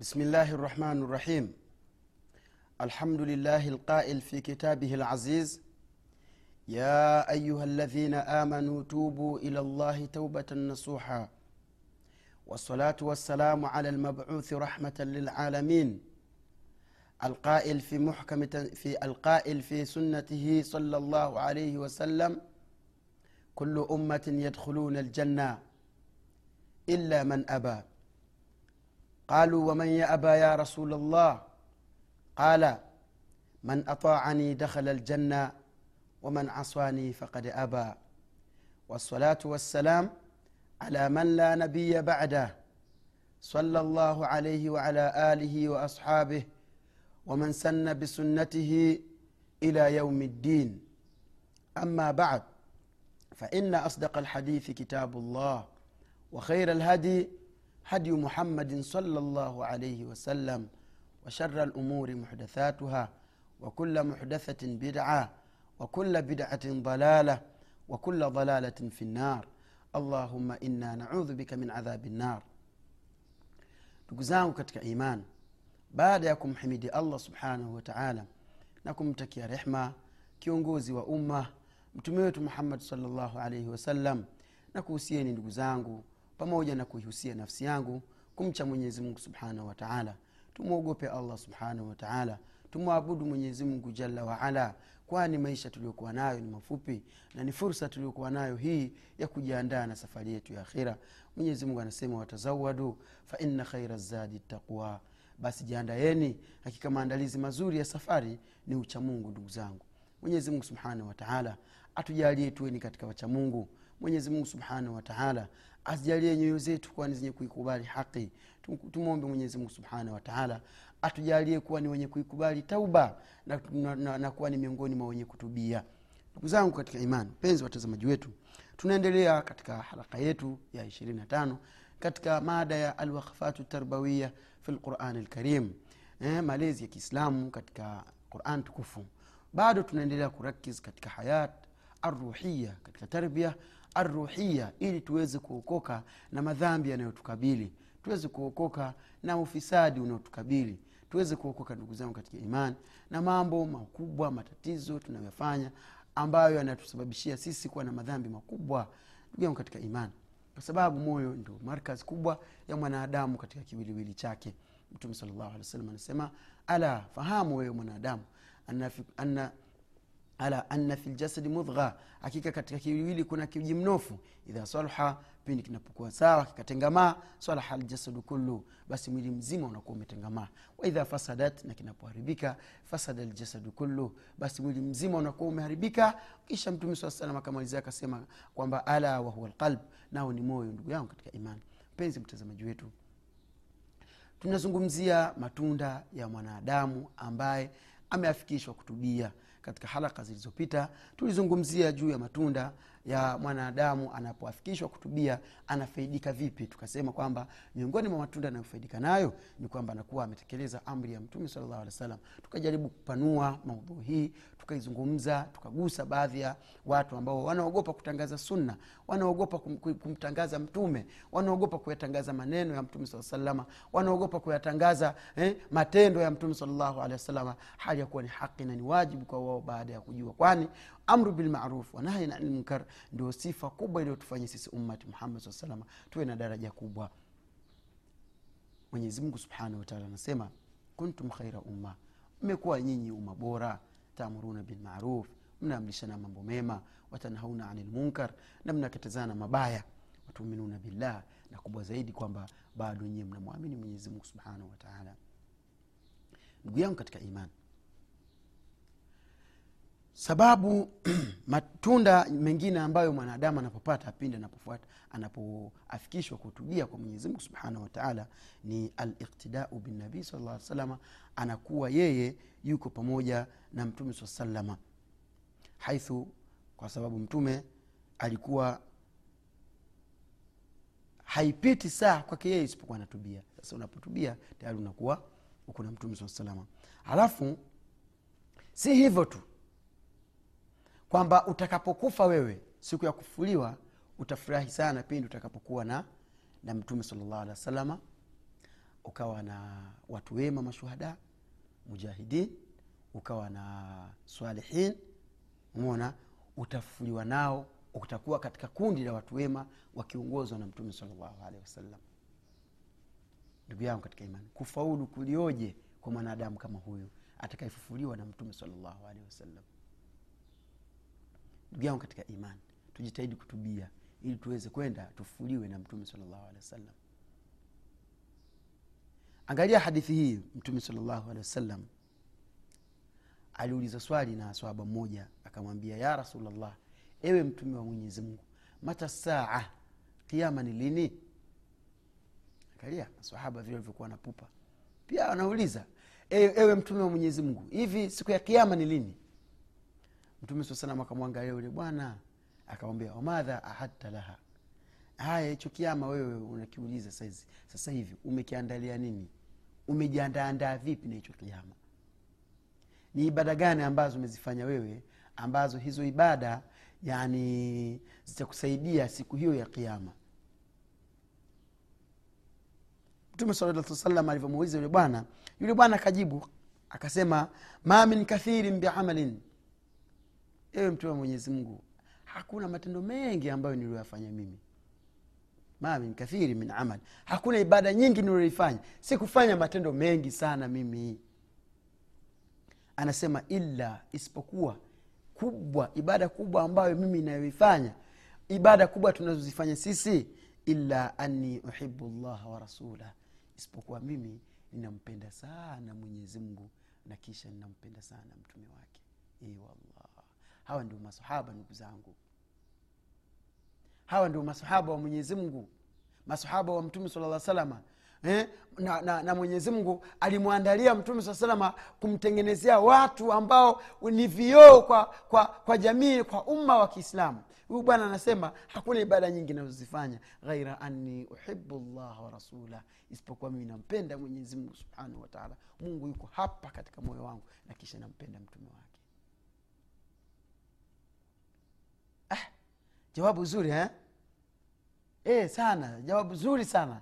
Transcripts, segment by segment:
بسم الله الرحمن الرحيم. الحمد لله القائل في كتابه العزيز يا أيها الذين آمنوا توبوا إلى الله توبة نصوحا. والصلاة والسلام على المبعوث رحمة للعالمين. القائل في محكم في القائل في سنته صلى الله عليه وسلم كل أمة يدخلون الجنة إلا من أبى. قالوا ومن يابى يا رسول الله؟ قال من أطاعني دخل الجنة ومن عصاني فقد أبى. والصلاة والسلام على من لا نبي بعده صلى الله عليه وعلى آله وأصحابه ومن سن بسنته إلى يوم الدين. أما بعد فإن أصدق الحديث كتاب الله وخير الهدي هدي محمد صلى الله عليه وسلم وشر الامور محدثاتها وكل محدثه بدعه وكل بدعه ضلاله وكل ضلاله في النار اللهم انا نعوذ بك من عذاب النار ndugu zangu katika iman baada ya kumhimidi allah subhanahu wa taala na kumtakia rehma kiongozi wa umma mtume wetu muhammad salllahu alaihi wasallam na kuhusieni ndugu zangu pamoja na kuihusia nafsi yangu kumcha mwenyezi mungu subhanahu wataala tumwogope allah subhanahu wataala tumwabudu mwenyezi mungu jalla waala kwani maisha tuliyokuwa nayo ni mafupi na ni fursa tuliyokuwa nayo hii ya kujiandaa na safari yetu ya akhira. Mwenyezi mungu anasema watazawadu faina khaira zadi taqwa. Basi jiandayeni hakika maandalizi mazuri ya safari ni uchamungu ndugu zangu. Mwenyezi mungu subhanahu wataala atujalie tuweni katika wachamungu mwenyezi mungu subhanahu wataala azijalie nyoyo zetu kuwa ni zenye kuikubali haki. Tumwombe mwenyezi subhanahu wataala atujalie kuwa ni wenye kuikubali tauba na, na, na, na kuwa ni miongoni mwa wenye kutubia. Ndugu zangu katika imani mpenzi watazamaji wetu tunaendelea katika haraka yetu ya 25 katika mada ya alwakhfatu tarbawiya fi lqurani lkarim eh, malezi ya kiislamu katika quran tukufu. Bado tunaendelea kurakiz katika hayat arruhiya katika tarbia arruhiya ili tuweze kuokoka na madhambi yanayotukabili. Tuweze kuokoka na ufisadi unaotukabili. Tuweze kuokoka ndugu zangu katika imani na mambo makubwa matatizo tunayoyafanya ambayo yanatusababishia sisi kuwa na madhambi makubwa ndugu yangu katika imani kwa sababu moyo ndio markazi kubwa ya mwanadamu katika kiwiliwili chake. Mtume salllahu anasema ala fahamu wewe mwanadamu anna, anna ala anna fi ljasadi mudgha hakika katika kiwili kuna kijimnofu idha salha pindi kinapokuwa sawa kikatengamaa salaha ljasadu kullu basi mwili mzima unakuwa umetengamaa. Waidha fasadat na kinapoharibika fasada ljasadu kullu basi mwili mzima unakuwa umeharibika. Kisha mtume saa salam akamalizia akasema kwamba ala wahuwa lqalb nao ni moyo ndugu yangu katika imani. Mpenzi mtazamaji wetu tunazungumzia matunda ya mwanadamu ambaye ameafikishwa kutubia katika halaka zilizopita. Tulizungumzia juu ya matunda ya mwanadamu anapoafikishwa kutubia anafaidika vipi? Tukasema kwamba miongoni mwa matunda anayofaidika nayo ni kwamba anakuwa ametekeleza amri ya mtume salllahu alih wa tukajaribu kupanua maudhui hii tukaizungumza tukagusa baadhi ya watu ambao wanaogopa kutangaza sunna wanaogopa kum, kumtangaza mtume wanaogopa kuyatangaza maneno ya mtume saa salama wanaogopa kuyatangaza eh, matendo ya mtume salllahu alehi wasalama hali ya kuwa ni haki na ni wajibu kwa wao baada ya kujua kwani amru bilmaruf wanahyi ani lmunkar ndio sifa kubwa iliyotufanya sisi ummati muhammad saa salama tuwe na daraja kubwa. Mwenyezimungu subhanahu wataala anasema kuntum khaira umma. Mmekuwa nyinyi umma bora. Taamuruna bilmaruf mnaamrishana mambo mema watanhauna ani lmunkar na mnakatazana mabaya. Watuminuna billah na kubwa zaidi kwamba bado nyie mnamwamini mwenyezimungu subhanahu wataala ndugu yangu katika imani sababu matunda mengine ambayo mwanadamu anapopata pindi anapofuata anapoafikishwa kuhutubia kwa mwenyezimungu subhanahu wataala ni aliktidau binabii sala salama anakuwa yeye yuko pamoja na mtume saa salama haithu kwa sababu mtume alikuwa haipiti saa kwake yeye isipokuwa anatubia. Sasa unapotubia tayari unakuwa uko na mtume saa salama halafu si hivyo tu kwamba utakapokufa wewe siku ya kufuliwa utafurahi sana pindi utakapokuwa na na mtume salllahu alehi wa salama ukawa na watu wema mashuhada mujahidin ukawa na salihin. Mona utafufuliwa nao utakuwa katika kundi la watu wema wakiongozwa na mtume salllahu alehi wasallam. Ndugu yangu katika imani kufaulu kulioje kwa mwanadamu kama huyu atakayefufuliwa na mtume salllahu alehi wasallam ndugu yangu katika imani. Tujitahidi kutubia ili tuweze kwenda tufuliwe na mtume salllahu alehi wasallam. Angalia hadithi hii mtume salllahu alehi wasallam aliuliza swali na swaba mmoja akamwambia ya rasulllah ewe mtume wa mwenyezi mungu mata saa kiama ni lini? Angalia masahaba vile walivyokuwa na pupa. Pia wanauliza ewe, ewe mtume wa mwenyezi mungu hivi siku ya kiama ni lini mtume saa salam akamwangalia yule bwana akamwambia wamadha ahadta laha? Haya hicho kiama wewe unakiuliza saizi. Sasa hivi umekiandalia nini? Umejiandaandaa vipi na hicho kiama? Ni ibada gani ambazo umezifanya wewe ambazo hizo ibada yani zitakusaidia siku hiyo ya kiama? Mtume salaa salam alivyomuuliza yule bwana yule bwana akajibu akasema ma min kathirin biamalin ewe mtume wa mwenyezi mungu hakuna matendo mengi ambayo niliyoyafanya mimi. Ma kathiri min amal. Hakuna ibada nyingi niliyoifanya. Sikufanya matendo mengi sana mimi. Anasema illa isipokuwa kubwa ibada kubwa ambayo mimi inayoifanya ibada kubwa tunazozifanya sisi illa anni uhibu llaha wa rasulah isipokuwa mimi ninampenda sana mwenyezi mungu na kisha ninampenda sana mtume wake. Wallah hawa ndio masahaba ndugu zangu. Hawa ndio masahaba wa mwenyezi mungu. Masahaba wa mtume sala salama eh? na, na, na mwenyezi mungu alimwandalia mtume saa salama kumtengenezea watu ambao ni vioo kwa, kwa, kwa jamii kwa umma wa kiislamu. Huyu bwana anasema hakuna ibada nyingi nazozifanya ghaira anni uhibu llaha wa rasulah isipokuwa mimi nampenda mwenyezimungu subhanahu wataala mungu yuko hapa katika moyo wangu na kisha nampenda mtume wake jawabu zuri eh? e, sana. Jawabu zuri sana.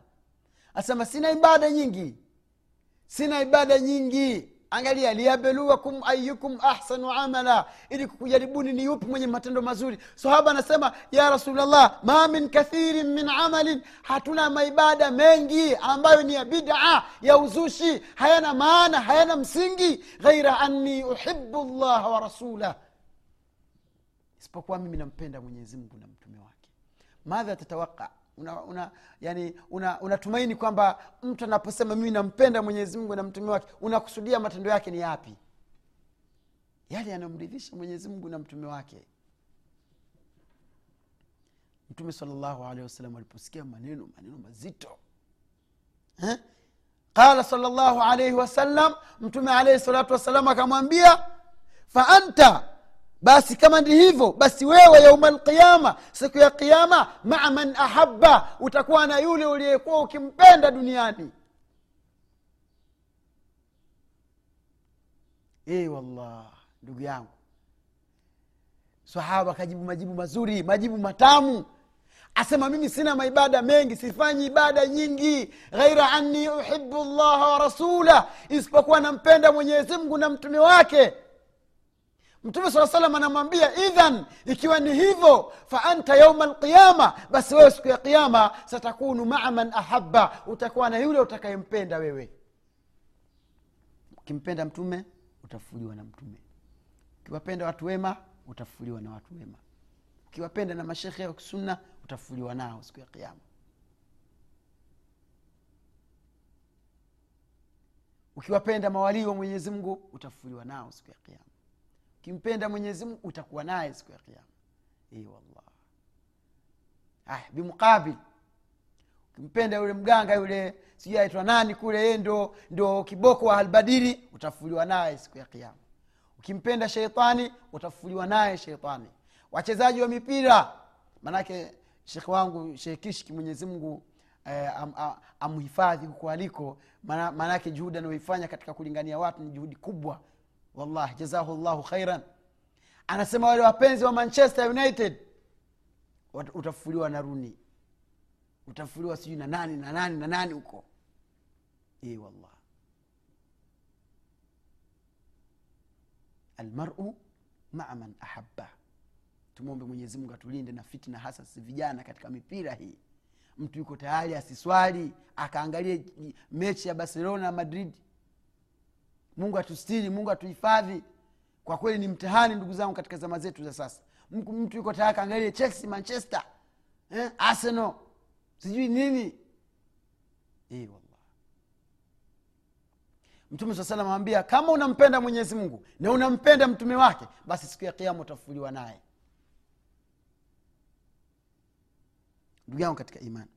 Asema sina ibada nyingi. Sina ibada nyingi. Angalia liyabeluakum ayukum ahsanu amala. Ili kukujaribuni ni yupi mwenye matendo mazuri. Sahaba anasema ya rasulllah ma min kathirin min amalin. Hatuna maibada mengi ambayo ni ya bida ya uzushi. Hayana maana hayana msingi. Ghaira anni uhibu llaha wa rasulah isipokuwa mimi nampenda mwenyezi mungu na mtume wake. Madha tatawaka una, una yani unatumaini una kwamba mtu anaposema mimi nampenda mwenyezi mungu na mtume wake unakusudia matendo yake ni yapi? Yale yanamridhisha mwenyezi mungu na mtume wake. Mtume salllahu alehi wasallam aliposikia maneno maneno mazito. Qala salllahu alaihi wasallam mtume alaihi salatu wassalam akamwambia fa anta basi kama ndi hivyo basi wewe yauma lqiama siku ya qiama maa man ahaba utakuwa na yule uliyekuwa ukimpenda duniani. E wallah ndugu yangu. Sahaba akajibu majibu mazuri majibu matamu. Asema mimi sina maibada mengi sifanyi ibada nyingi. Ghaira anni uhibu llaha wa rasulah isipokuwa nampenda mwenyezimngu na mtume wake mtume saa salam anamwambia idhan ikiwa ni hivyo fa anta yauma alqiyama basi wewe siku ya qiama satakunu maa man ahaba utakuwa na yule utakayempenda wewe. Ukimpenda mtume utafufuliwa na mtume. Ukiwapenda watu wema utafufuliwa na watu wema. Ukiwapenda na mashekhe wa kisunna utafufuliwa nao siku ya qiama ukiwapenda mawalii wa mwenyezi mungu utafufuliwa nao siku ya qiama ukimpenda mwenyezi utakuwa naye siku ya kiama wallah ah, bimuqabil. Ukimpenda yule mganga yule sijui aitwa nani kule yeye ndo, ndo kiboko wa albadiri utafuliwa naye siku ya kiama ukimpenda sheitani utafuliwa naye sheitani. Wachezaji wa mipira maanake shekhe wangu shekh kishki mwenyezi eh, am, am, amhifadhi huko aliko maana maana juhudi anayoifanya katika kulingania watu ni juhudi kubwa wallahi jazahu llahu khairan. Anasema wale wapenzi wa manchester united utafufuliwa na runi utafufuliwa sijui na nani na nani na nani huko? E wallah almaru maa man ahaba tumwombe mwenyezimungu atulinde na fitna hasa si vijana katika mipira hii. Mtu yuko tayari asiswali akaangalie mechi ya barcelona na madrid mungu atustiri mungu atuhifadhi. Kwa kweli ni mtihani ndugu zangu katika zama zetu za sasa. Mtu, mtu yuko tayari kaangalie chelsea manchester eh, arsenal sijui nini. Eh, mtume saa salam amwambia kama unampenda mwenyezi mungu na unampenda mtume wake basi siku ya kiama utafufuliwa naye. Ndugu yangu katika imani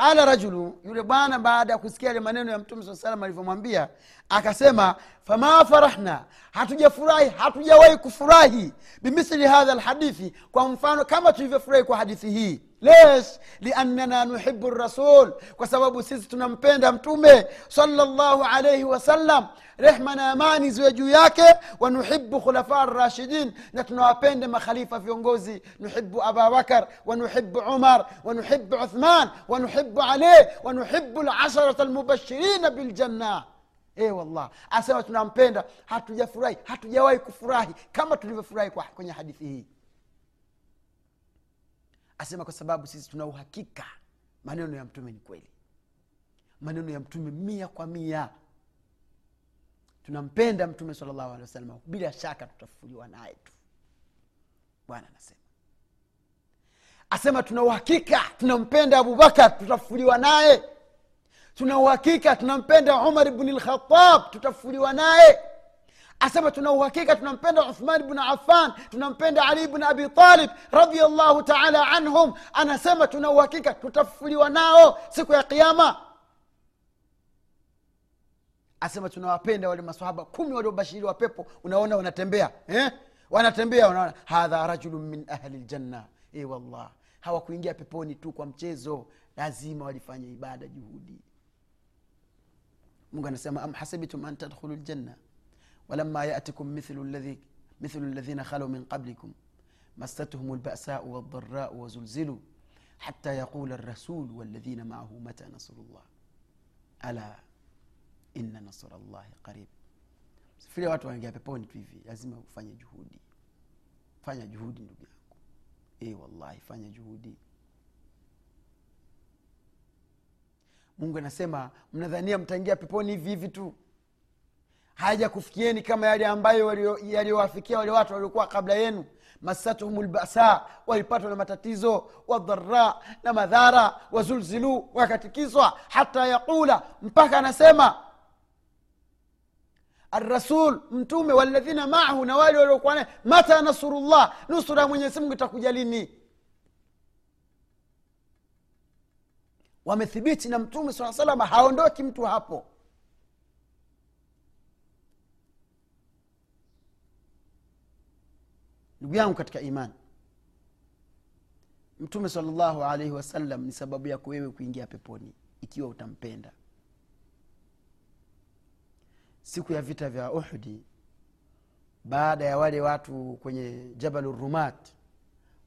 qala rajulu yule bwana baada ya kusikia yale maneno ya mtume saa salam alivyomwambia akasema fama farahna hatujafurahi hatujawahi kufurahi bimithli hadha lhadithi kwa mfano kama tulivyofurahi kwa hadithi hii lesh liannana nuhibu rasul kwa sababu sisi tunampenda mtume salllahu alaihi wasallam rehma na amani ziwe juu yake. Wanuhibu khulafa rashidin na tunawapende makhalifa viongozi. Nuhibu ababakar wanuhibu umar wanuhibu uthman wanuhibu ali wanuhibu lasharata almubashirina biljanna e wallah asema tunampenda. Hatujafurahi hatujawahi kufurahi kama tulivyofurahi kwenye hadithi hii asema kwa sababu sisi tuna uhakika maneno ya mtume ni kweli. Maneno ya mtume mia kwa mia. Tunampenda mtume salllahu alehi wasalama bila shaka tutafufuliwa naye tu. Bwana anasema. Asema tuna uhakika tunampenda abubakar tutafufuliwa naye. Tuna uhakika tunampenda umar bni lkhatab tutafufuliwa naye asema tuna uhakika tunampenda uthman bnu affan tunampenda ali bnu abi talib radiallahu taala anhum. Anasema tuna uhakika tutafufuliwa nao siku ya qiama asema tunawapenda wale masahaba kumi waliobashiriwa pepo. Unaona wanatembea eh? wanatembea unaona. Hadha rajulun min ahli ljanna e wallah. Hawakuingia peponi tu kwa mchezo. Lazima walifanya ibada juhudi. Mungu anasema am hasibtum an tadkhulu ljanna ولما يأتكم مثل الذي مثل الذين خلوا من قبلكم مستهم البأساء والضراء وزلزلوا حتى يقول الرسول والذين معه متى نصر الله ألا إن نصر الله قريب vile watu wanaingia peponi tu hivi lazima ufanye juhudi fanya juhudi ndugu yangu e wallahi fanya juhudi mungu anasema mnadhania mtaingia peponi hivi hivi tu haja kufikieni kama yale ambayo yaliyowafikia wale watu waliokuwa kabla yenu. Masatuhum lbasa walipatwa na matatizo wadhara na madhara wazulzilu wakatikiswa. Hata yaqula mpaka anasema arrasul mtume waladhina maahu na wale waliokuwa naye mata nasurullah nusura ya mwenyezi mungu itakuja lini? Wamethibiti na mtume saa salama haondoki mtu hapo ndugu yangu katika imani mtume salllahu alaihi wasallam ni sababu yako wewe kuingia peponi ikiwa utampenda. Siku ya vita vya uhudi baada ya wale watu kwenye jabalu rumat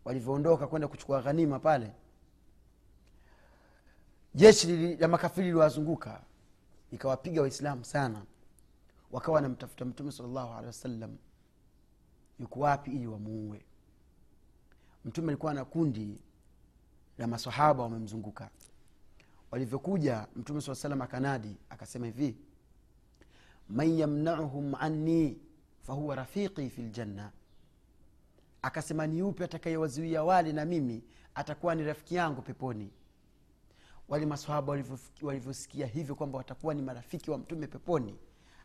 walivyoondoka kwenda kuchukua ghanima pale jeshi la makafiri liliwazunguka ikawapiga waislamu sana wakawa wanamtafuta mtume salllahu alehi wasallam yuko wapi ili wamuue. Mtume alikuwa na kundi la masahaba wamemzunguka. Walivyokuja mtume saa salam akanadi akasema hivi man yamnauhum anni fahuwa rafiqi fi ljanna akasema ni yupi atakayewazuia wale na mimi atakuwa ni rafiki yangu peponi? Wale masahaba walivyosikia hivyo kwamba watakuwa ni marafiki wa mtume peponi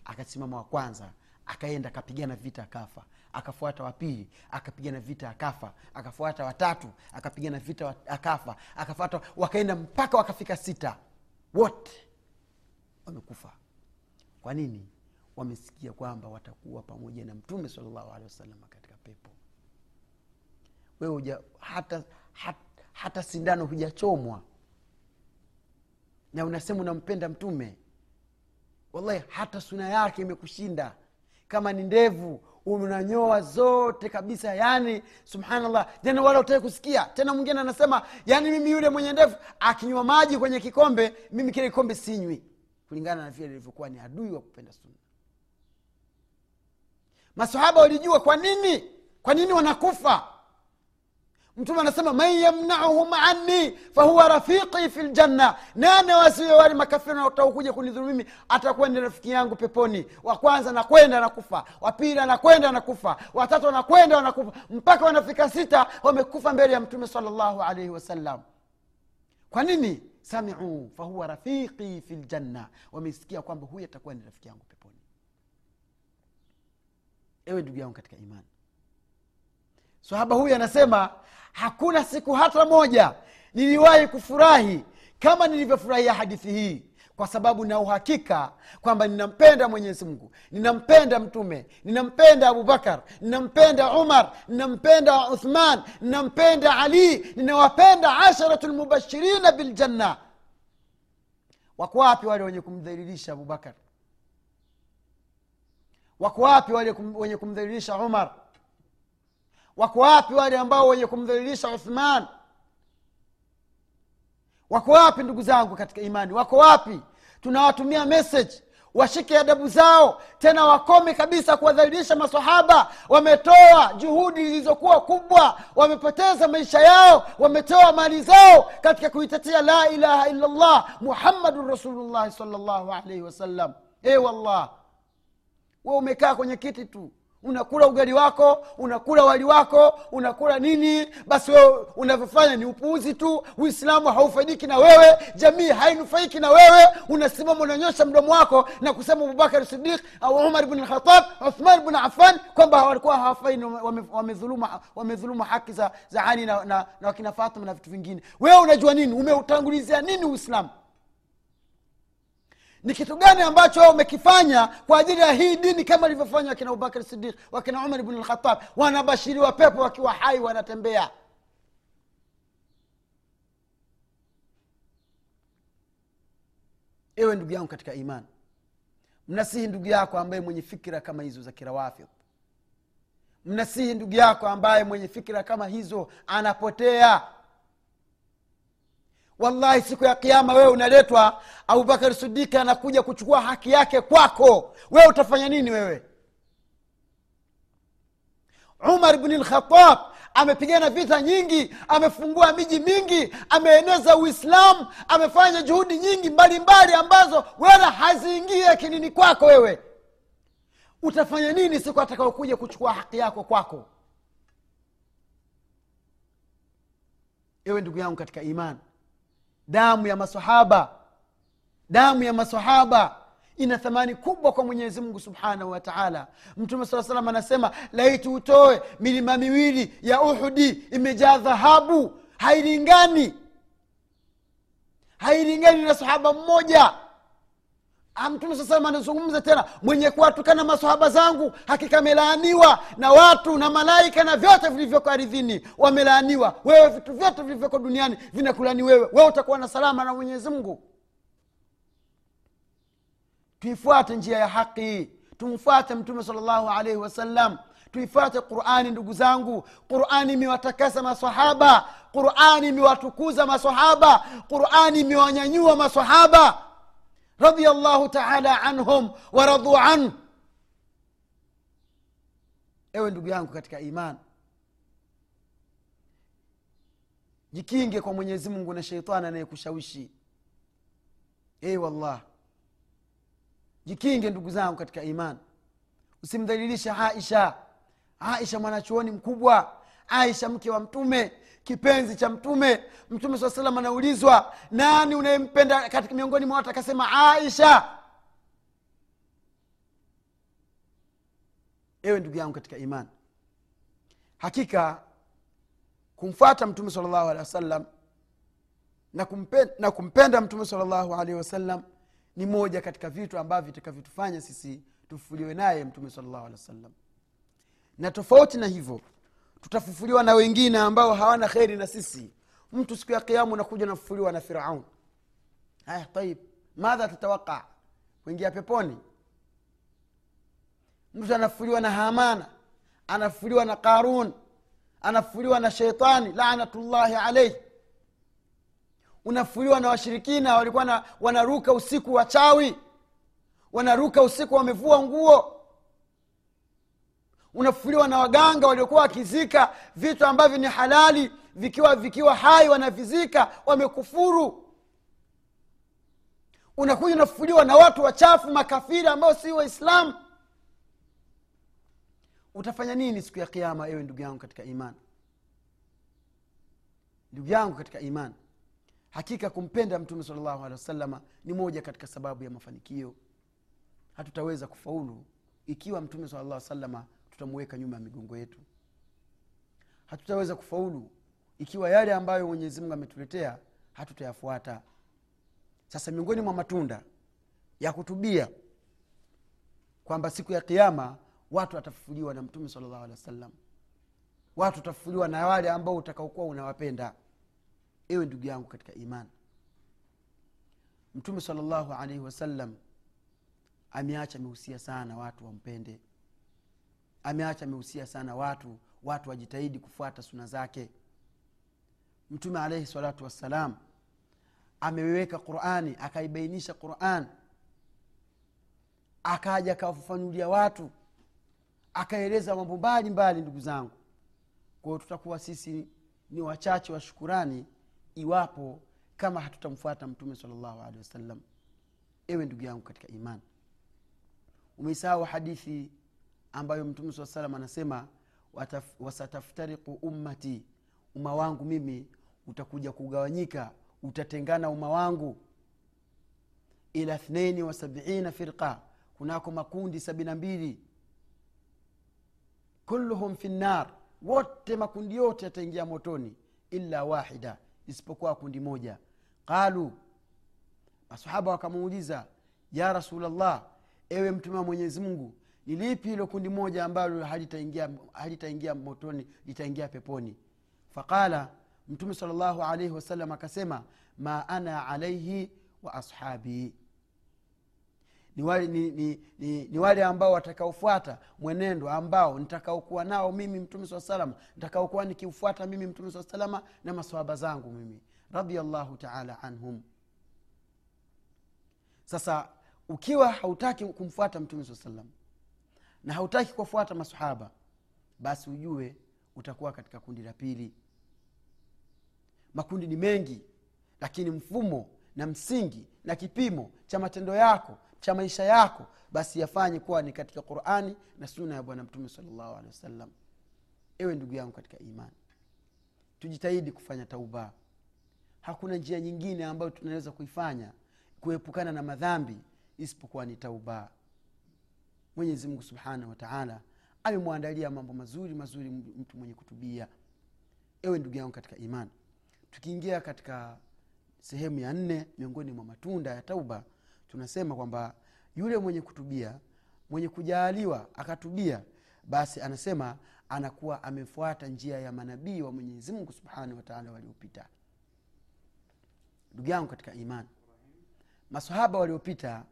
akasimama wa kwanza akaenda akapigana vita akafa akafuata wa pili akapigana vita akafa. Akafuata watatu akapigana vita akafa. Akafuata wakaenda mpaka wakafika sita. Wote wamekufa. Kwa nini? Wamesikia kwamba watakuwa pamoja na mtume salllahu alehi wasallam katika pepo. Wewe hata, hata, hata sindano hujachomwa. Na unasema unampenda mtume. Wallahi hata suna yake imekushinda kama ni ndevu unanyoa zote kabisa yani subhanallah. Tena wala utaki kusikia. Tena mwingine anasema yani mimi yule mwenye ndevu akinywa maji kwenye kikombe mimi kile kikombe sinywi. Kulingana na vile ilivyokuwa ni adui wa kupenda sunna. Masahaba walijua kwa nini? Kwa nini wanakufa mtume anasema man yamnauhum anni fahuwa rafiqi fi ljanna nane wasiwe wali makafiri nataukuja kunidhuru mimi atakuwa ni rafiki yangu peponi. Wa kwanza nakwenda nakufa wa pili anakwenda nakufa watatu anakwenda wanakufa mpaka wanafika sita wamekufa mbele ya mtume salllahu alaihi wasallam. Kwa nini? Samiu fahuwa rafiqi fi ljanna wamesikia kwamba huyu atakuwa ni rafiki yangu peponi. Ewe ndugu yangu katika imani sahaba huyu anasema hakuna siku hata moja niliwahi kufurahi kama nilivyofurahia hadithi hii kwa sababu na uhakika kwamba ninampenda mwenyezi mungu ninampenda mtume ninampenda abubakar ninampenda umar ninampenda uthman ninampenda ali ninawapenda asharatu lmubashirina biljanna. Wako wapi wale wenye kumdhalilisha abubakar wako wapi wale wenye kumdhalilisha umar wako wapi wale ambao wenye kumdhalilisha uthman? Wako wapi ndugu zangu katika imani? Wako wapi? Tunawatumia meseji washike adabu zao tena wakome kabisa kuwadhalilisha masahaba wametoa juhudi zilizokuwa kubwa wamepoteza maisha yao wametoa mali zao katika kuitetea la ilaha illallah muhammadun rasulullahi salllahu alaihi wasallam. E wallah we umekaa kwenye kiti tu unakula ugali wako unakula wali wako unakula nini? Basi wewe unavyofanya ni upuuzi tu. Uislamu haufaidiki na wewe jamii hainufaiki na wewe. Unasimama unanyosha mdomo wako na kusema abubakar sidiq au umar bn uthman bn afan kwamba walikuwa hawafai wamedhuluma wame haki za, za ali na, na, na wakina fatima na vitu vingine. Wewe unajua nini? Umeutangulizia nini uislamu ni kitu gani ambacho umekifanya kwa ajili ya hii dini kama ilivyofanya wakina abubakar sidiq wakina umar bnu lkhatab wanabashiriwa pepo wakiwa hai wanatembea. Ewe ndugu yangu katika iman mnasihi ndugu yako ambaye mwenye fikira kama hizo za kirawafidh mnasihi ndugu yako ambaye mwenye fikira kama hizo anapotea wallahi siku ya kiama wewe unaletwa abubakar sidiki anakuja kuchukua haki yake kwako. Wewe utafanya nini wewe? Umar bni lkhatab amepigana vita nyingi amefungua miji mingi ameeneza uislamu amefanya juhudi nyingi mbalimbali mbali ambazo wala haziingii akinini kwako wewe. Utafanya nini siku atakaokuja kuchukua haki yako kwako? Ewe ndugu yangu katika imani damu ya masahaba damu ya masahaba ina thamani kubwa kwa mwenyezi mungu subhanahu wa taala. Mtume saa salam anasema laiti utoe milima miwili ya uhudi imejaa dhahabu. Hailingani. Hailingani na sahaba mmoja mtume saa anazungumza tena. Mwenye kuwatukana masahaba zangu hakika amelaaniwa na watu na malaika na vyote vilivyoko aridhini wamelaaniwa. Wewe vitu vyote vilivyoko duniani vinakulani wewe. Wewe utakuwa na salama na mwenyezi mungu. Tuifuate njia ya haki. Tumfuate mtume sal llahu alaihi wasallam. Tuifuate qurani ndugu zangu. Qurani imewatakasa masahaba. Qurani imewatukuza masahaba. Qurani imewanyanyua masahaba radiallahu taala anhum waradhu anhu ewe ndugu yangu katika iman jikinge kwa mwenyezi mungu na sheitani anayekushawishi. Ei wallah jikinge ndugu zangu katika iman. Usimdhalilishe aisha. Aisha mwanachuoni mkubwa. Aisha mke wa mtume kipenzi cha mtume. Mtume saa salam anaulizwa nani unayempenda katika miongoni mwa watu? Akasema aisha. Ewe ndugu yangu katika iman hakika kumfuata mtume salllahu alehi wasallam na, kumpe, na kumpenda mtume sala llahu alehi wasallam ni moja katika vitu ambavyo vitakavyotufanya sisi tufufuliwe naye mtume sala llahu alehi wasallam. Na tofauti na hivyo tutafufuliwa na wengine ambao hawana kheri na sisi. Mtu siku ya kiamu unakuja nafufuliwa na firaun. Haya taib madha tutawaka? Kuingia peponi? Mtu anafufuliwa na hamana anafufuliwa na qarun anafufuliwa na sheitani lanatullahi alaihi unafufuliwa na washirikina walikuwa wanaruka usiku wachawi wanaruka usiku wamevua nguo unafufuliwa na waganga waliokuwa wakizika vitu ambavyo ni halali vikiwa vikiwa hai wanavizika wamekufuru. Unakuja unafufuliwa na watu wachafu makafiri ambao si waislamu. Utafanya nini siku ya kiama ewe ndugu yangu katika imani ndugu yangu katika imani hakika kumpenda mtume salllahu alehi wasalama ni moja katika sababu ya mafanikio. Hatutaweza kufaulu ikiwa mtume sala llah salama tutamuweka nyuma ya migongo yetu. Hatutaweza kufaulu. Ikiwa yale ambayo mwenyezi mungu ametuletea hatutayafuata. Sasa miongoni mwa matunda ya kutubia kwamba siku ya kiama watu watafufuliwa na mtume sala alehi wasallam. Watu watafufuliwa na wale ambao utakaokuwa unawapenda. Ewe ndugu yangu katika imani. Mtume salllahu alaihi wasallam ameacha amehusia sana watu wampende ameacha amehusia sana watu watu wajitahidi kufuata suna zake. Mtume alaihi salatu wassalam ameweka qurani akaibainisha quran. Akaja akawafafanulia watu akaeleza mambo mbalimbali ndugu zangu. Kwao tutakuwa sisi ni wachache wa shukurani iwapo kama hatutamfuata mtume salllahu alehi wasallam. Ewe ndugu yangu katika imani. Umeisahau hadithi ambayo mtume saa salam anasema wasataftariku ummati umma wangu mimi utakuja kugawanyika utatengana umma wangu. Ila thnaini wa sabiina firqa kunako makundi sabina mbili. Kulluhum fi nnar wote makundi yote yataingia motoni illa wahida isipokuwa kundi moja. Qalu masahaba wakamuuliza ya rasulllah ewe mtume wa mwenyezi mungu ni lipi hilo kundi moja ambalo halitaingia motoni litaingia peponi? Faqala mtume salllahu alaihi wasallam akasema ma ana alaihi wa ashabi. Ni wale, ni, ni, ni, ni wale ambao watakaofuata mwenendo ambao nitakaokuwa nao mimi mtume saa salama nitakaokuwa nikiufuata mimi mtume saa salama na maswahaba zangu mimi radiallahu taala anhum. Sasa ukiwa hautaki kumfuata mtume saa salam na hautaki kuwafuata masahaba basi ujue utakuwa katika kundi la pili. Makundi ni mengi lakini mfumo na msingi na kipimo cha matendo yako cha maisha yako basi yafanye kuwa ni katika qurani na suna ya bwana mtume salllahu alehi wasallam. Ewe ndugu yangu katika imani tujitahidi kufanya tauba. Hakuna njia nyingine ambayo tunaweza kuifanya kuepukana na madhambi isipokuwa ni tauba mwenyezi mungu subhanahu wataala amemwandalia mambo mazuri mazuri mtu mwenye kutubia. Ewe ndugu yangu katika imani tukiingia katika sehemu ya nne miongoni mwa matunda ya tauba tunasema kwamba yule mwenye kutubia mwenye kujaaliwa akatubia basi anasema anakuwa amefuata njia ya manabii wa mwenyezi mungu subhanahu wataala waliopita. Ndugu yangu katika imani masahaba waliopita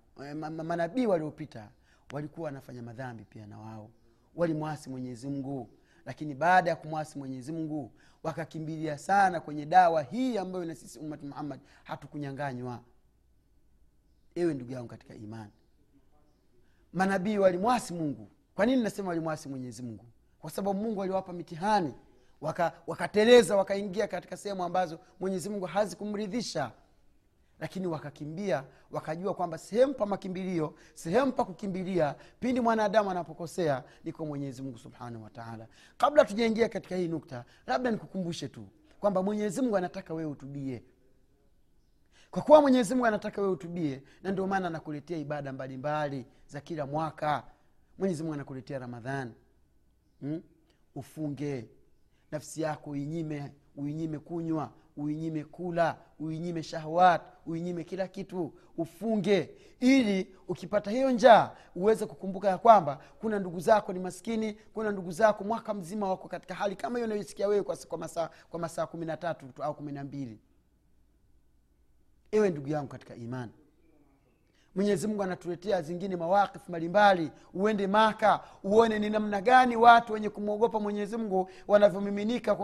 manabii waliopita walikuwa wanafanya madhambi pia na wao. Walimwasi mwenyezi mungu. Lakini baada ya kumwasi mwenyezi mungu wakakimbilia sana kwenye dawa hii ambayo na sisi ummati muhammad hatukunyanganywa. Ewe ndugu yangu katika imani manabii walimwasi mungu. Kwa nini nasema walimwasi mwenyezi mungu? Kwa sababu mungu aliwapa mitihani wakateleza waka wakaingia katika sehemu ambazo mwenyezi mungu hazikumridhisha lakini wakakimbia wakajua kwamba sehemu pa makimbilio sehemu pa kukimbilia pindi mwanadamu anapokosea niko mwenyezi mungu subhanahu wataala kabla tujaingia katika hii nukta labda nikukumbushe tu kwamba mwenyezi mungu anataka wewe utubie. Kwa kuwa mwenyezi mungu anataka wewe utubie na ndio maana anakuletea ibada mbalimbali mbali za kila mwaka. Mwenyezi mungu anakuletea ramadhani. Hmm? ufunge nafsi yako uinyime uinyime kunywa uinyime kula uinyime shahwat uinyime kila kitu ufunge. Ili ukipata hiyo njaa uweze kukumbuka ya kwamba kuna ndugu zako ni maskini kuna ndugu zako mwaka mzima wako katika hali kama hiyo unayoisikia wewe kwa, masaa kwa masaa kumi na tatu au kumi na mbili. Ewe ndugu yangu katika imani mwenyezi mungu anatuletea zingine mawakifu mbalimbali. Uende maka uone ni namna gani watu wenye kumwogopa mwenyezi mungu wanavyomiminika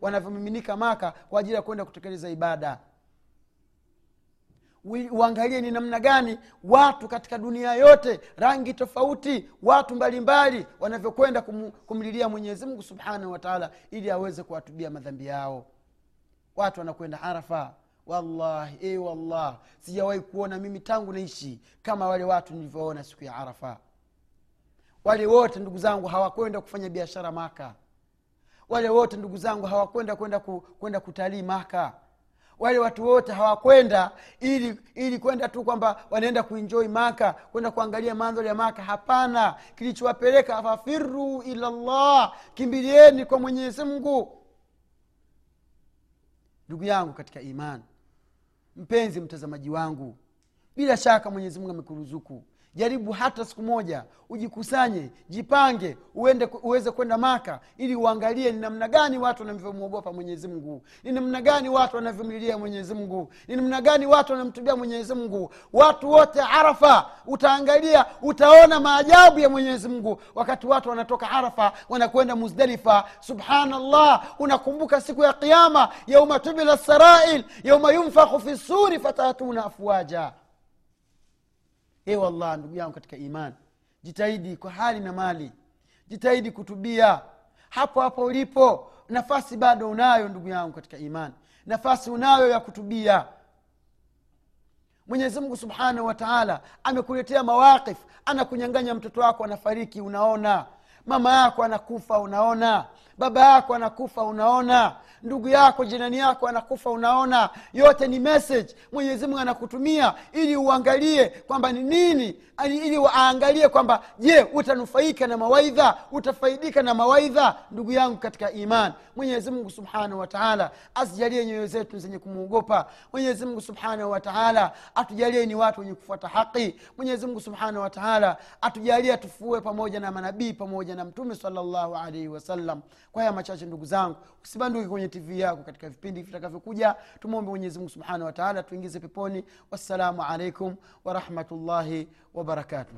wanavyomiminika maka kwa ajili ya kwenda kutekeleza ibada. Uangalie ni namna gani watu katika dunia yote rangi tofauti watu mbalimbali wanavyokwenda kum, kumlilia mwenyezi mungu subhanahu wataala ili aweze kuwatubia madhambi yao. Watu wanakwenda arafa wallahi e wallah sijawahi kuona mimi tangu naishi kama wale watu nilivyoona siku ya arafa. Wale wote ndugu zangu hawakwenda kufanya biashara maka. Wale wote ndugu zangu hawakwenda kwenda kwenda kutalii maka. Wale watu wote hawakwenda ili ili kwenda tu kwamba wanaenda kuinjoi maka kwenda kuangalia mandhari ya maka. Hapana. Kilichowapeleka fafiru ilallah kimbilieni kwa mwenyezi mungu. Ndugu yangu katika imani mpenzi mtazamaji wangu bila shaka mwenyezi mungu amekuruzuku jaribu hata siku moja ujikusanye jipange uende uweze kwenda maka ili uangalie ni namna gani watu wanavyomwogopa mwenyezimngu ni namna gani watu wanavyomlilia mwenyezimngu ni namna gani watu wanamtubia mwenyezimngu watu wote arafa utaangalia utaona maajabu ya mwenyezimngu wakati watu wanatoka arafa wanakwenda muzdalifa subhanallah unakumbuka siku ya qiama yauma tubila sarail yauma yunfakhu fi suri fatatuna afwaja e wallah ndugu yangu katika imani jitahidi kwa hali na mali jitahidi kutubia. Hapo hapo ulipo nafasi bado unayo ndugu yangu katika imani nafasi unayo ya kutubia. Mwenyezi mungu subhanahu wa taala amekuletea mawaqif anakunyanganya mtoto wako anafariki unaona. Mama yako anakufa unaona baba yako anakufa unaona. Ndugu yako jirani yako anakufa unaona. Yote ni message. Mwenyezi mungu anakutumia ili uangalie kwamba ni nini ili aangalie kwamba je utanufaika na mawaidha utafaidika na mawaidha ndugu yangu katika iman. Mwenyezi mungu subhanahu wataala asijalie nyoyo zetu zenye kumwogopa mwenyezi mungu subhanahu wataala atujalie ni watu wenye kufuata haqi mwenyezi mungu subhanahu wataala atujalie tufue pamoja na manabii pamoja na mtume salllahu alaihi wasallam kwa haya machache ndugu zangu usibanduke kwenye tv yako katika vipindi vitakavyokuja. Tumwombe mwenyezimungu subhanahu wataala tuingize peponi. Wassalamu alaikum warahmatullahi wabarakatuh